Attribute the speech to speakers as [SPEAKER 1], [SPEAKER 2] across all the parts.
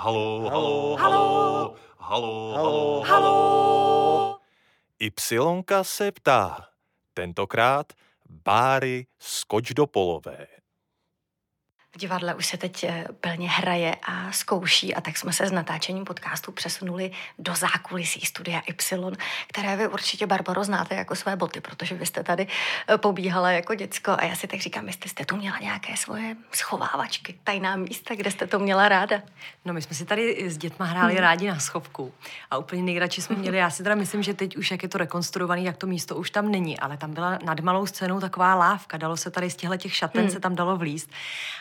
[SPEAKER 1] Halo,
[SPEAKER 2] Halo,
[SPEAKER 1] halo, halo, halo,
[SPEAKER 2] Halo.
[SPEAKER 1] halo. Ypsilonka se ptá. Tentokrát Báry Skočdopolové.
[SPEAKER 3] V divadle už se teď eh, plně hraje a zkouší a tak jsme se s natáčením podcastu přesunuli do zákulisí studia Y, které vy určitě, Barbaro, znáte jako své boty, protože vy jste tady eh, pobíhala jako děcko a já si tak říkám, jestli jste tu měla nějaké svoje schovávačky, tajná místa, kde jste to měla ráda.
[SPEAKER 4] No my jsme si tady s dětma hráli hmm. rádi na schovku a úplně nejradši jsme měli, já si teda myslím, že teď už jak je to rekonstruovaný, jak to místo už tam není, ale tam byla nad malou scénou taková lávka, dalo se tady z těchto těch šaten hmm. se tam dalo vlízt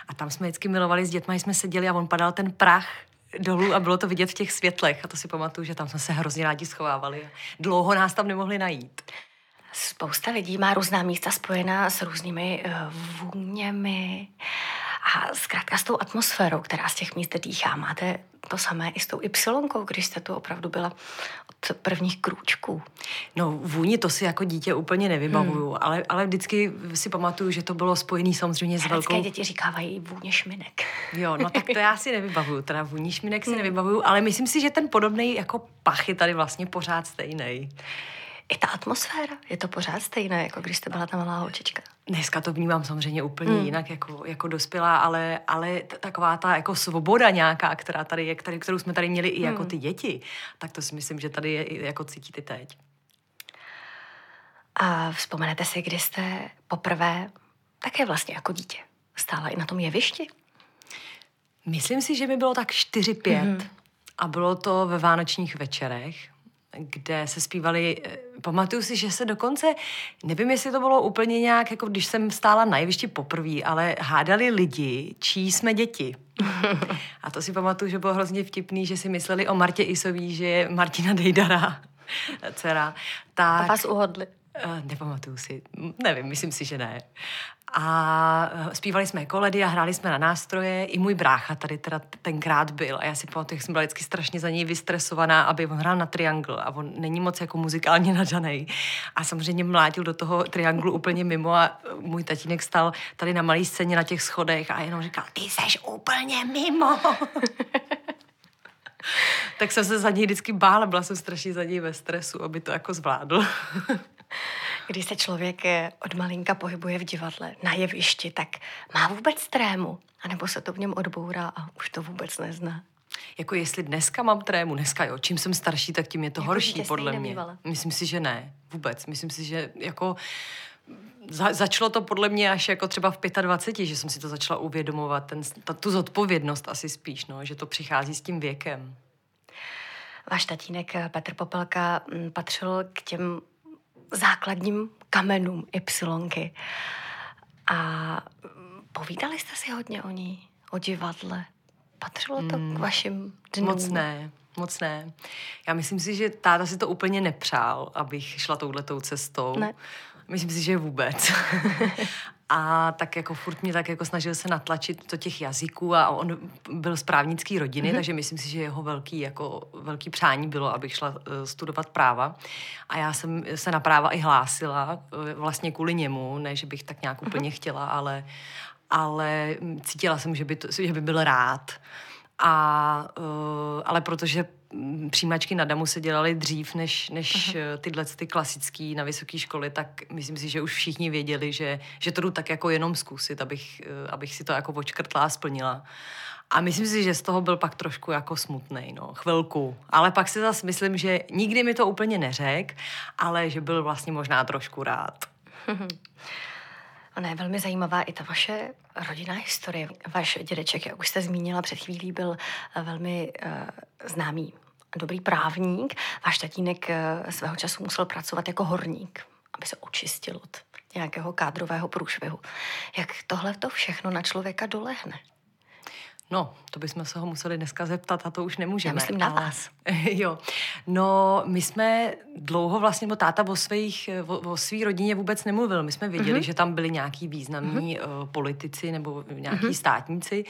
[SPEAKER 4] a tam jsme vždycky milovali s dětma, jsme seděli a on padal ten prach dolů a bylo to vidět v těch světlech a to si pamatuju, že tam jsme se hrozně rádi schovávali. Dlouho nás tam nemohli najít.
[SPEAKER 3] Spousta lidí má různá místa spojená s různými uh, vůněmi a zkrátka s tou atmosférou, která z těch míst dýchá. Máte to samé i s tou Y, když jste tu opravdu byla od prvních krůčků.
[SPEAKER 4] No vůni to si jako dítě úplně nevybavuju, hmm. ale, ale vždycky si pamatuju, že to bylo spojený samozřejmě s
[SPEAKER 3] Herecké
[SPEAKER 4] velkou...
[SPEAKER 3] děti říkávají vůně šminek.
[SPEAKER 4] Jo, no tak to já si nevybavuju, teda vůní šminek si nevybavuju, ale myslím si, že ten podobný jako pach je tady vlastně pořád stejný.
[SPEAKER 3] I ta atmosféra, je to pořád stejné, jako když jste byla ta malá holčička.
[SPEAKER 4] Dneska to vnímám samozřejmě úplně hmm. jinak jako, jako dospělá, ale, ale t- taková ta jako svoboda nějaká, která tady je, který, kterou jsme tady měli i jako ty děti, tak to si myslím, že tady je jako cítit i teď.
[SPEAKER 3] A vzpomenete si, kdy jste poprvé, také vlastně jako dítě, stála i na tom jevišti?
[SPEAKER 4] Myslím si, že mi bylo tak 4-5 mm-hmm. a bylo to ve vánočních večerech, kde se zpívali, eh, pamatuju si, že se dokonce, nevím, jestli to bylo úplně nějak, jako když jsem stála na jevišti poprvé, ale hádali lidi, čí jsme děti. A to si pamatuju, že bylo hrozně vtipný, že si mysleli o Martě Isový, že je Martina Dejdara, dcera. Tak,
[SPEAKER 3] A vás uhodli.
[SPEAKER 4] Uh, nepamatuju si, nevím, myslím si, že ne. A eh, zpívali jsme koledy a hráli jsme na nástroje. I můj brácha tady teda tenkrát byl. A já si pamatuju, jak jsem byla vždycky strašně za něj vystresovaná, aby on hrál na triangl a on není moc jako muzikálně nadaný. A samozřejmě mlátil do toho trianglu úplně mimo a eh, můj tatínek stal tady na malé scéně na těch schodech a jenom říkal, ty seš úplně mimo. tak jsem se za něj vždycky bála, byla jsem strašně za něj ve stresu, aby to jako zvládl.
[SPEAKER 3] Když se člověk eh, od malinka pohybuje v divadle, na jevišti, tak má vůbec trému? A nebo se to v něm odbourá a už to vůbec nezná?
[SPEAKER 4] Jako jestli dneska mám trému, dneska jo, čím jsem starší, tak tím je to
[SPEAKER 3] Jako
[SPEAKER 4] horší, podle mě.
[SPEAKER 3] bývala.
[SPEAKER 4] Myslím si, že ne, vůbec. Myslím si, že jako za, začalo to podle mě až jako třeba v 25, že jsem si to začala uvědomovat, ten, ta, tu zodpovědnost asi spíš, no, že to přichází s tím věkem.
[SPEAKER 3] Váš tatínek eh, Petr Popelka mm, patřil k těm základním kamenům Ypsilonky. A mm, povídali jste si hodně o ní, o divadle? Patřilo to k vašim dnům?
[SPEAKER 4] Moc ne, moc ne. Já myslím si, že táta si to úplně nepřál, abych šla touhletou cestou.
[SPEAKER 3] Ne.
[SPEAKER 4] Myslím si, že vůbec. A tak jako furt mě tak jako snažil se natlačit do těch jazyků a on byl z právnické rodiny, mm-hmm. takže myslím si, že jeho velký, jako, velký přání bylo, abych šla uh, studovat práva. A já jsem se na práva i hlásila, uh, vlastně kvůli němu, ne, že bych tak nějak úplně chtěla, ale, ale cítila jsem, že by, to, že by byl rád. A, uh, ale protože přijímačky na DAMu se dělaly dřív než, než uh, tyhle ty klasický na vysoké školy, tak myslím si, že už všichni věděli, že, že to jdu tak jako jenom zkusit, abych, uh, abych si to jako očkrtla a splnila. A myslím si, že z toho byl pak trošku jako smutný, no, chvilku. Ale pak si zase myslím, že nikdy mi to úplně neřekl, ale že byl vlastně možná trošku rád.
[SPEAKER 3] Ona je velmi zajímavá i ta vaše rodinná historie. Váš dědeček, jak už jste zmínila před chvílí, byl eh, velmi uh, známý dobrý právník. Váš tatínek uh, svého času musel pracovat jako horník, aby se očistil od nějakého kádrového průšvihu. Jak tohle to všechno na člověka dolehne?
[SPEAKER 4] No, to bychom se ho museli dneska zeptat a to už nemůžeme.
[SPEAKER 3] Já myslím na
[SPEAKER 4] ale-
[SPEAKER 3] vás.
[SPEAKER 4] jo. No, my jsme dlouho vlastně, bo táta o, svých, o, o svý rodině vůbec nemluvil. My jsme věděli, mm-hmm. že tam byli nějaký významní mm-hmm. uh, politici nebo nějaký mm-hmm. státníci,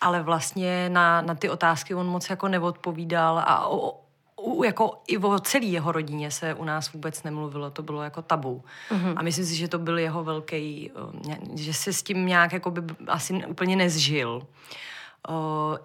[SPEAKER 4] ale vlastně na, na ty otázky on moc jako neodpovídal a o, o, jako i o celé jeho rodině se u nás vůbec nemluvilo, to bylo jako tabu. Mm-hmm. A myslím si, že to byl jeho velký, že se s tím nějak jako by asi úplně nezžil.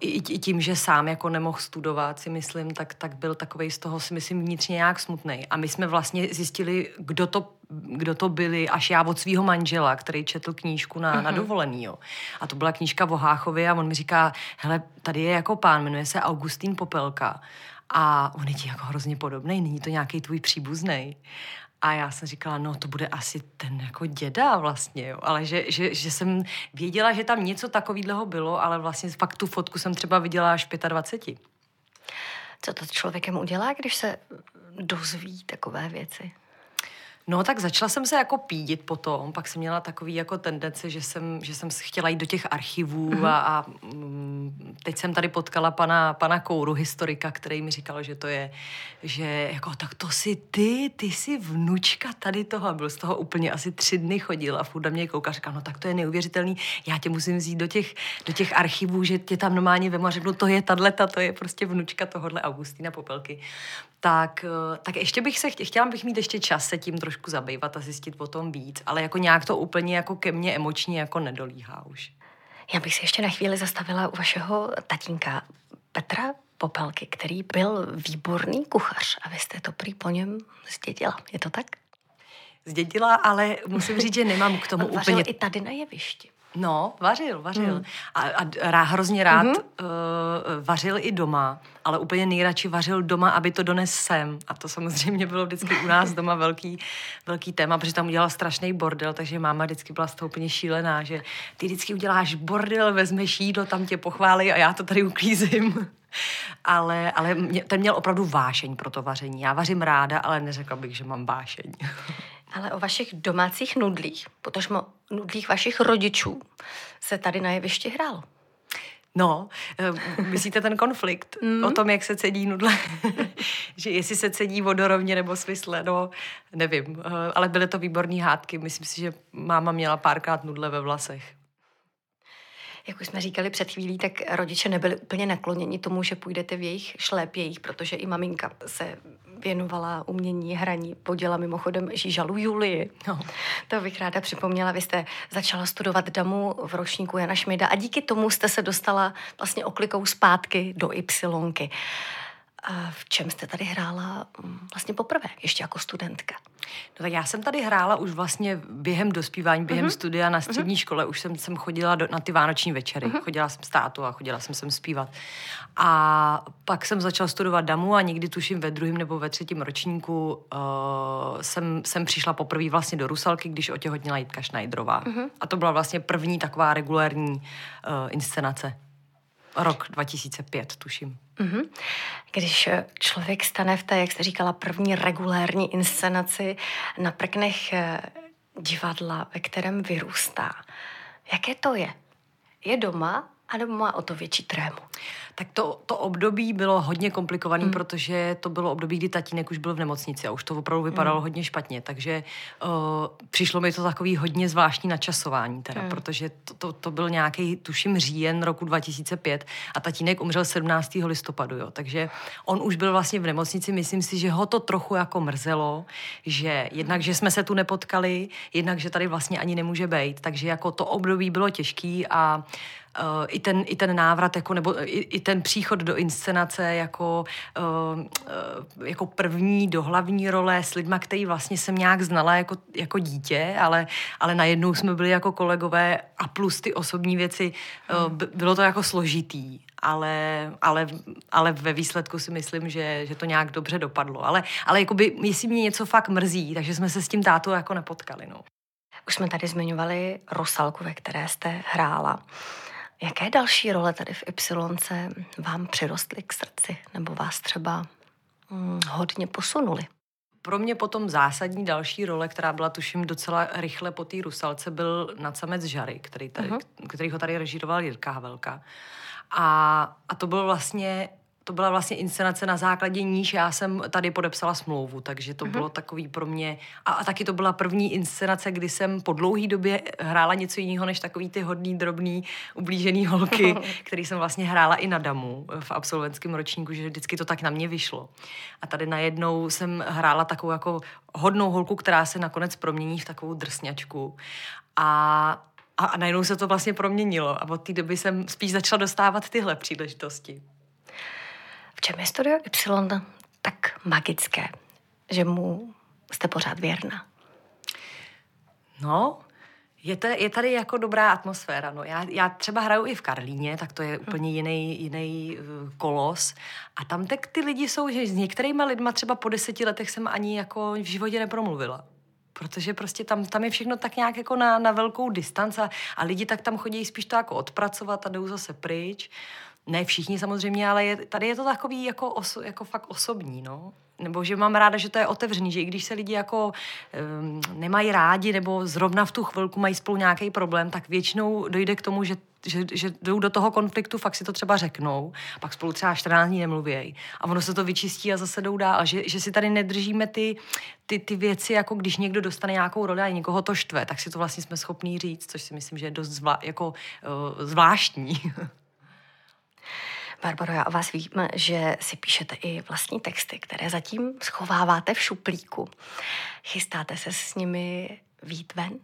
[SPEAKER 4] I, i tím, že sám jako nemohl studovat, si myslím, tak, tak byl takový z toho, si myslím, vnitřně nějak smutný. A my jsme vlastně zjistili, kdo to kdo to byli, až já od svého manžela, který četl knížku na, uh-huh. na mhm. dovolený. Jo. A to byla knížka o Háchově a on mi říká, hele, tady je jako pán, jmenuje se Augustín Popelka a on je ti jako hrozně podobný, není to nějaký tvůj příbuzný. A já jsem říkala, no to bude asi ten jako děda vlastně, jo. ale že, že, že jsem věděla, že tam něco takového bylo, ale vlastně fakt tu fotku jsem třeba viděla až v 25.
[SPEAKER 3] Co to člověkem udělá, když se dozví takové věci?
[SPEAKER 4] No tak začala jsem se jako pídit potom, pak jsem měla takový jako tendence, že jsem, že jsem chtěla jít do těch archivů mm-hmm. a, a mm, teď jsem tady potkala pana, pana Kouru, historika, který mi říkal, že to je, že jako tak to si ty, ty jsi vnučka tady toho. A byl z toho úplně asi tři dny chodil a furt na mě kouká, říkal, no tak to je neuvěřitelný, já tě musím vzít do těch, do těch archivů, že tě tam normálně vemu. A řeknu, to je tadleta, to je prostě vnučka tohohle Augustína Popelky tak, eh, tak ještě bych se chtěla, chtěla bych mít ještě čas se tím trošku zabývat a zjistit o tom víc, ale jako nějak to úplně jako ke mně emočně jako nedolíhá už.
[SPEAKER 3] Já bych se ještě na chvíli zastavila u vašeho tatínka Petra Popelky, který byl výborný kuchař a vy jste to prý po něm zdědila. Je to tak?
[SPEAKER 4] Zdědila, ale musím říct, že nemám k tomu
[SPEAKER 3] On
[SPEAKER 4] úplně...
[SPEAKER 3] i tady na jevišti.
[SPEAKER 4] No, vařil, vařil. Mm. A, a rá, hrozně rád mm-hmm. uh, vařil i doma, ale úplně nejradši vařil doma, aby to dones sem. A to samozřejmě bylo vždycky u nás doma velký, velký téma, protože tam udělal strašný bordel, takže máma vždycky byla z toho úplně šílená, že ty vždycky uděláš bordel, vezmeš jídlo, tam tě pochválí a já to tady uklízím. ale, ale mě, ten měl opravdu vášeň pro to vaření. Já vařím ráda, ale neřekla bych, že mám vášeň.
[SPEAKER 3] Ale o vašich domácích nudlích, protože nudlích vašich rodičů se tady na jevišti hrálo.
[SPEAKER 4] No, eh, myslíte ten konflikt mm. o tom, jak se cedí nudle? že jestli se cedí vodorovně nebo svisle, no, nevím. Eh, ale byly to výborné hádky. Myslím si, že máma měla párkrát nudle ve vlasech
[SPEAKER 3] jak už jsme říkali před chvílí, tak rodiče nebyli úplně nakloněni tomu, že půjdete v jejich šlépějích, protože i maminka se věnovala umění hraní, poděla mimochodem Žížalu Julii. No. To bych ráda připomněla. Vy jste začala studovat damu v ročníku Jana Šmida a díky tomu jste se dostala vlastně oklikou zpátky do Ypsilonky. A v čem jste tady hrála mm, vlastně poprvé, ještě jako studentka?
[SPEAKER 4] No tak já jsem tady hrála už vlastně během dospívání, během uh-huh. studia na střední uh-huh. škole. Už jsem, jsem chodila do, na ty vánoční večery. Uh-huh. Chodila jsem s tátu a chodila jsem sem zpívat. A pak jsem začala studovat damu a někdy tuším ve druhém nebo ve třetím ročníku uh, jsem, jsem přišla poprvé vlastně do Rusalky, když otěhotněla Jitka Šnajdrová. Uh-huh. A to byla vlastně první taková regulární uh, inscenace. Rok 2005, tuším. Mm-hmm.
[SPEAKER 3] Když eh, člověk stane v té, jak jste říkala, první regulérní inscenaci na prknech eh, divadla, ve kterém vyrůstá, jaké to je? Je doma, anebo má o to větší trému?
[SPEAKER 4] Tak to, to období bylo hodně komplikované, mm. protože to bylo období, kdy tatínek už byl v nemocnici a už to opravdu vypadalo mm. hodně špatně, takže uh, přišlo mi to takový hodně zvláštní načasování, teda, mm. protože to, to, to byl nějaký, tuším, říjen roku 2005 a tatínek umřel 17. listopadu, jo, takže on už byl vlastně v nemocnici, myslím si, že ho to trochu jako mrzelo, že jednak, že jsme se tu nepotkali, jednak, že tady vlastně ani nemůže být, takže jako to období bylo těžký a uh, i, ten, i ten návrat, jako, nebo i, i ten příchod do inscenace jako, uh, uh, jako první do hlavní role s lidma, který vlastně jsem nějak znala jako, jako dítě, ale, ale najednou jsme byli jako kolegové a plus ty osobní věci, uh, bylo to jako složitý ale, ale, ale ve výsledku si myslím, že, že to nějak dobře dopadlo. Ale, ale jakoby, jestli mě něco fakt mrzí, takže jsme se s tím tátou jako nepotkali. No.
[SPEAKER 3] Už jsme tady zmiňovali Rosalku, ve které jste hrála. Jaké další role tady v Y vám přirostly k srdci nebo vás třeba hm, hodně posunuli?
[SPEAKER 4] Pro mě potom zásadní další role, která byla tuším docela rychle po té Rusalce, byl Nadsamec Žary, který, tady, uh-huh. který ho tady režíroval Jirka Havelka. A, a to byl vlastně to byla vlastně inscenace na základě níž já jsem tady podepsala smlouvu, takže to mm-hmm. bylo takový pro mě, a, a taky to byla první inscenace, kdy jsem po dlouhé době hrála něco jiného, než takový ty hodný, drobný, ublížený holky, který jsem vlastně hrála i na damu v absolventském ročníku, že vždycky to tak na mě vyšlo. A tady najednou jsem hrála takovou jako hodnou holku, která se nakonec promění v takovou drsňačku. A a a, a najednou se to vlastně proměnilo a od té doby jsem spíš začala dostávat tyhle příležitosti.
[SPEAKER 3] Čem je Studio Y tak magické, že mu jste pořád věrná?
[SPEAKER 4] No, je, to, je tady jako dobrá atmosféra. No. Já, já třeba hraju i v Karlíně, tak to je úplně jiný, jiný uh, kolos. A tam tak ty lidi jsou, že s některými lidma třeba po deseti letech jsem ani jako v životě nepromluvila. Protože prostě tam, tam je všechno tak nějak jako na, na velkou distanci a, a lidi tak tam chodí spíš to jako odpracovat a jdou zase pryč. Ne všichni samozřejmě, ale je, tady je to takový jako, oso, jako fakt osobní, no nebo že mám ráda, že to je otevřený, že i když se lidi jako um, nemají rádi nebo zrovna v tu chvilku mají spolu nějaký problém, tak většinou dojde k tomu, že že, že jdou do toho konfliktu, fakt si to třeba řeknou, pak spolu třeba 14 dní nemluvějí a ono se to vyčistí a zase jdou dál. A že, že si tady nedržíme ty, ty, ty věci, jako když někdo dostane nějakou roli a někoho to štve, tak si to vlastně jsme schopní říct, což si myslím, že je dost zvla, jako, uh, zvláštní.
[SPEAKER 3] Barbaro, já o vás vím, že si píšete i vlastní texty, které zatím schováváte v šuplíku. Chystáte se s nimi vít ven?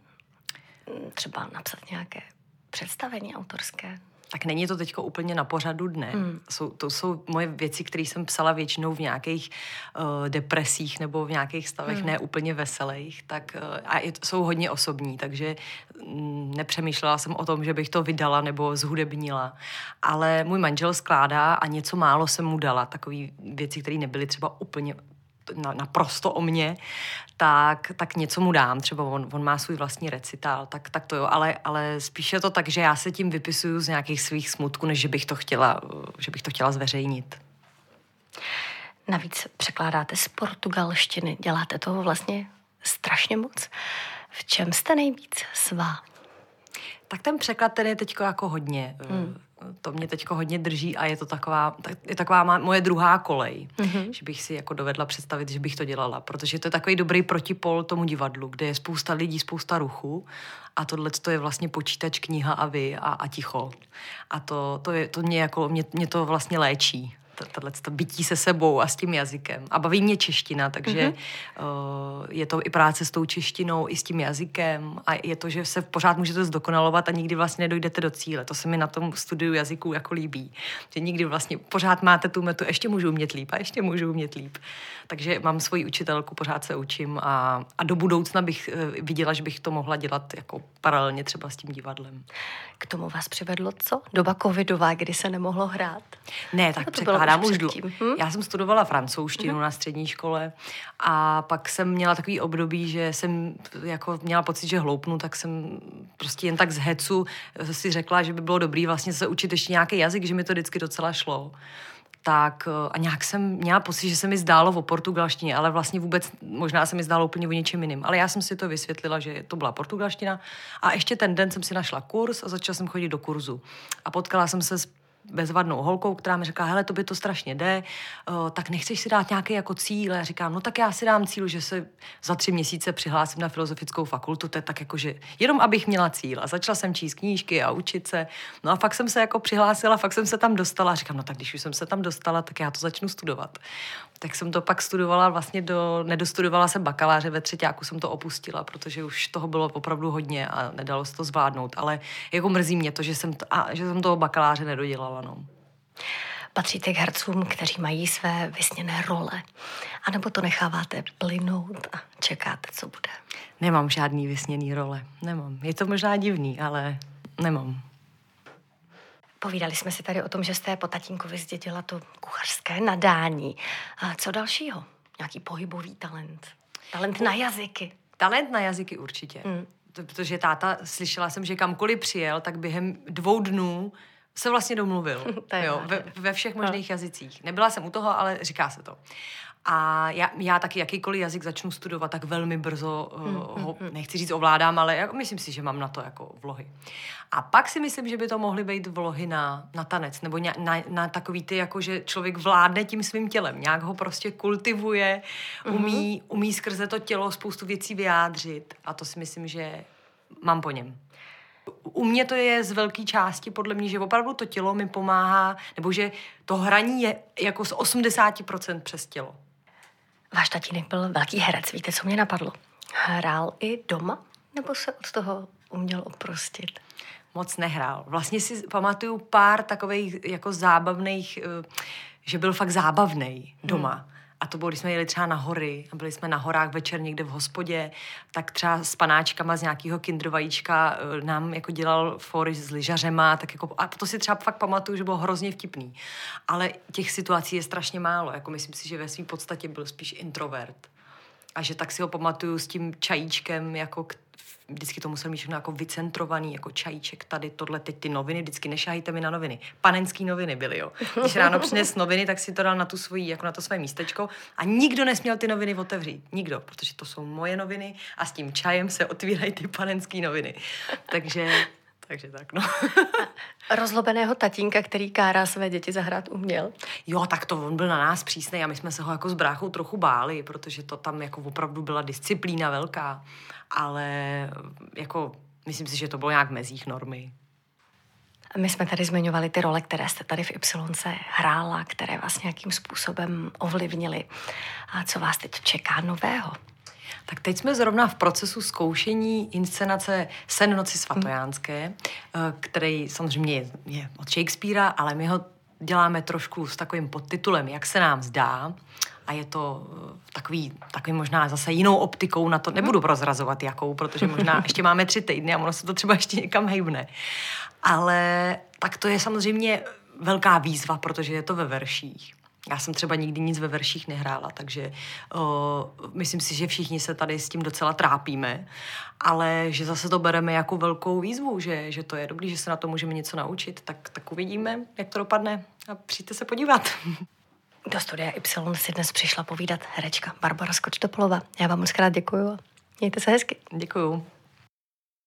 [SPEAKER 3] Třeba napsat nějaké představení autorské?
[SPEAKER 4] Tak není to teď úplně na pořadu dne. Hmm. Jsou, to jsou moje věci, které jsem psala většinou v nějakých uh, depresích nebo v nějakých stavech hmm. ne úplně veselých, tak uh, a je, jsou hodně osobní, takže mm, nepřemýšlela jsem o tom, že bych to vydala nebo zhudebnila. Ale můj manžel skládá a něco málo jsem mu dala, takové věci, které nebyly třeba úplně naprosto o mě, tak, tak něco mu dám. Třeba on, on má svůj vlastní recitál, tak, tak to jo. Ale, ale spíše je to tak, že já se tím vypisuju z nějakých svých smutků, než že bych to chtěla, že bych to chtěla zveřejnit.
[SPEAKER 3] Navíc překládáte z portugalštiny. Děláte toho vlastně strašně moc. V čem jste nejvíc svá?
[SPEAKER 4] Tak ten překlad ten je teď jako hodně. Hmm to mě teď hodně drží a je to taková, je taková má, moje druhá kolej, mm-hmm. že bych si jako dovedla představit, že bych to dělala, protože to je takový dobrý protipol tomu divadlu, kde je spousta lidí, spousta ruchu a tohle to je vlastně počítač, kniha a vy a, a ticho. A to, to, je, to mě, jako, mě, mě to vlastně léčí tohle to bytí se sebou a s tím jazykem. A baví mě čeština, takže mm-hmm. uh, je to i práce s tou češtinou, i s tím jazykem a je to, že se pořád můžete zdokonalovat a nikdy vlastně nedojdete do cíle. To se mi na tom studiu jazyků jako líbí. Že nikdy vlastně pořád máte tu metu, ještě můžu umět líp a ještě můžu umět líp. Takže mám svoji učitelku, pořád se učím a, a do budoucna bych uh, viděla, že bych to mohla dělat jako paralelně třeba s tím divadlem.
[SPEAKER 3] K tomu vás přivedlo co? Doba covidová, kdy se nemohlo hrát?
[SPEAKER 4] Ne, tak překládám už dlouho. Hm? Já jsem studovala francouzštinu hm? na střední škole a pak jsem měla takový období, že jsem jako měla pocit, že hloupnu, tak jsem prostě jen tak z hecu si řekla, že by bylo dobrý vlastně se učit ještě nějaký jazyk, že mi to vždycky docela šlo tak eh, a nějak jsem měla pocit, že se mi zdálo o portugalštině, ale vlastně vůbec možná se mi zdálo úplně o něčem jiným. Ale já jsem si to vysvětlila, že to byla portugalština a ještě ten den jsem si našla kurz a začala jsem chodit do kurzu. A potkala jsem se s bezvadnou holkou, která mi říká, hele, to by to strašně jde, uh, tak nechceš si dát nějaký jako cíl? Já říkám, no tak já si dám cíl, že se za tři měsíce přihlásím na filozofickou fakultu, to je tak jako, že jenom abych měla cíl. A začala jsem číst knížky a učit se. No a fakt jsem se jako přihlásila, fakt jsem se tam dostala. A říkám, no tak když už jsem se tam dostala, tak já to začnu studovat. Tak jsem to pak studovala vlastně do, nedostudovala jsem bakaláře, ve třetíku jsem to opustila, protože už toho bylo opravdu hodně a nedalo se to zvládnout. Ale jako mrzí mě to, že jsem, to, a, že jsem toho bakaláře nedodělala. No.
[SPEAKER 3] Patříte k hercům, kteří mají své vysněné role? A nebo to necháváte plynout a čekáte, co bude?
[SPEAKER 4] Nemám žádný vysněný role. Nemám. Je to možná divný, ale nemám.
[SPEAKER 3] Povídali jsme si tady o tom, že jste po tatínkovi zdědila to kuchařské nadání. A co dalšího? Nějaký pohybový talent? Talent na jazyky?
[SPEAKER 4] Talent na jazyky určitě. Hmm. Protože táta, slyšela jsem, že kamkoliv přijel, tak během dvou dnů se vlastně domluvil. jo, ve, ve všech možných no. jazycích. Nebyla jsem u toho, ale říká se to. A já, já taky jakýkoliv jazyk začnu studovat, tak velmi brzo uh, ho, nechci říct ovládám, ale jako, myslím si, že mám na to jako vlohy. A pak si myslím, že by to mohly být vlohy na, na tanec, nebo na, na, na takový ty, jako že člověk vládne tím svým tělem, nějak ho prostě kultivuje, umí, umí skrze to tělo spoustu věcí vyjádřit a to si myslím, že mám po něm. U mě to je z velké části podle mě, že opravdu to tělo mi pomáhá, nebo že to hraní je jako z 80% přes tělo.
[SPEAKER 3] Váš tatínek byl velký herec, víte, co mě napadlo? Hrál i doma? Nebo se od toho uměl oprostit?
[SPEAKER 4] Moc nehrál. Vlastně si pamatuju pár takových jako zábavných, eh, že byl fakt zábavný doma. Hmm a to bylo, když jsme jeli třeba na hory a byli jsme na horách večer někde v hospodě, tak třeba s panáčkama z nějakého kindrovajíčka eh, nám jako dělal fory s lyžařema, tak jako, a to si třeba fakt pamatuju, že bylo hrozně vtipný. Ale těch situací je strašně málo. Jako myslím si, že ve své podstatě byl spíš introvert. A že tak si ho pamatuju s tím čajíčkem, jako vždycky to musel mít všechno jako vycentrovaný, jako čajíček tady, tohle, teď ty noviny, vždycky nešahejte mi na noviny. Panenský noviny byly, jo. Když ráno přines noviny, tak si to dal na tu svoji, jako na to své místečko a nikdo nesměl ty noviny otevřít. Nikdo, protože to jsou moje noviny a s tím čajem se otvírají ty panenský noviny. Takže takže tak, no.
[SPEAKER 3] Rozlobeného tatínka, který kárá své děti zahrát uměl?
[SPEAKER 4] Jo, tak to on byl na nás přísný a my jsme se ho jako s bráchou trochu báli, protože to tam jako opravdu byla disciplína velká ale jako myslím si, že to bylo nějak v mezích normy.
[SPEAKER 3] My jsme tady zmiňovali ty role, které jste tady v Y hrála, které vás nějakým způsobem ovlivnily. A co vás teď čeká nového?
[SPEAKER 4] Tak teď jsme zrovna v procesu zkoušení inscenace Sen noci svatojánské, hmm. který samozřejmě je, je od Shakespearea, ale my ho děláme trošku s takovým podtitulem Jak se nám zdá a je to eh, takový, takový možná zase jinou optikou na to, nebudu prozrazovat jakou, protože možná ještě máme tři týdny a ono se to třeba ještě někam hejbne. Ale tak to je samozřejmě velká výzva, protože je to ve verších. Já jsem třeba nikdy nic ve verších nehrála, takže o, myslím si, že všichni se tady s tím docela trápíme, ale že zase to bereme jako velkou výzvu, že, že to je dobrý, že se na to můžeme něco naučit, tak, tak uvidíme, jak to dopadne a přijďte se podívat.
[SPEAKER 3] Do studia Y si dnes přišla povídat herečka Barbara Skočtopolová. Já vám moc krát děkuju a mějte se hezky.
[SPEAKER 4] Děkuju.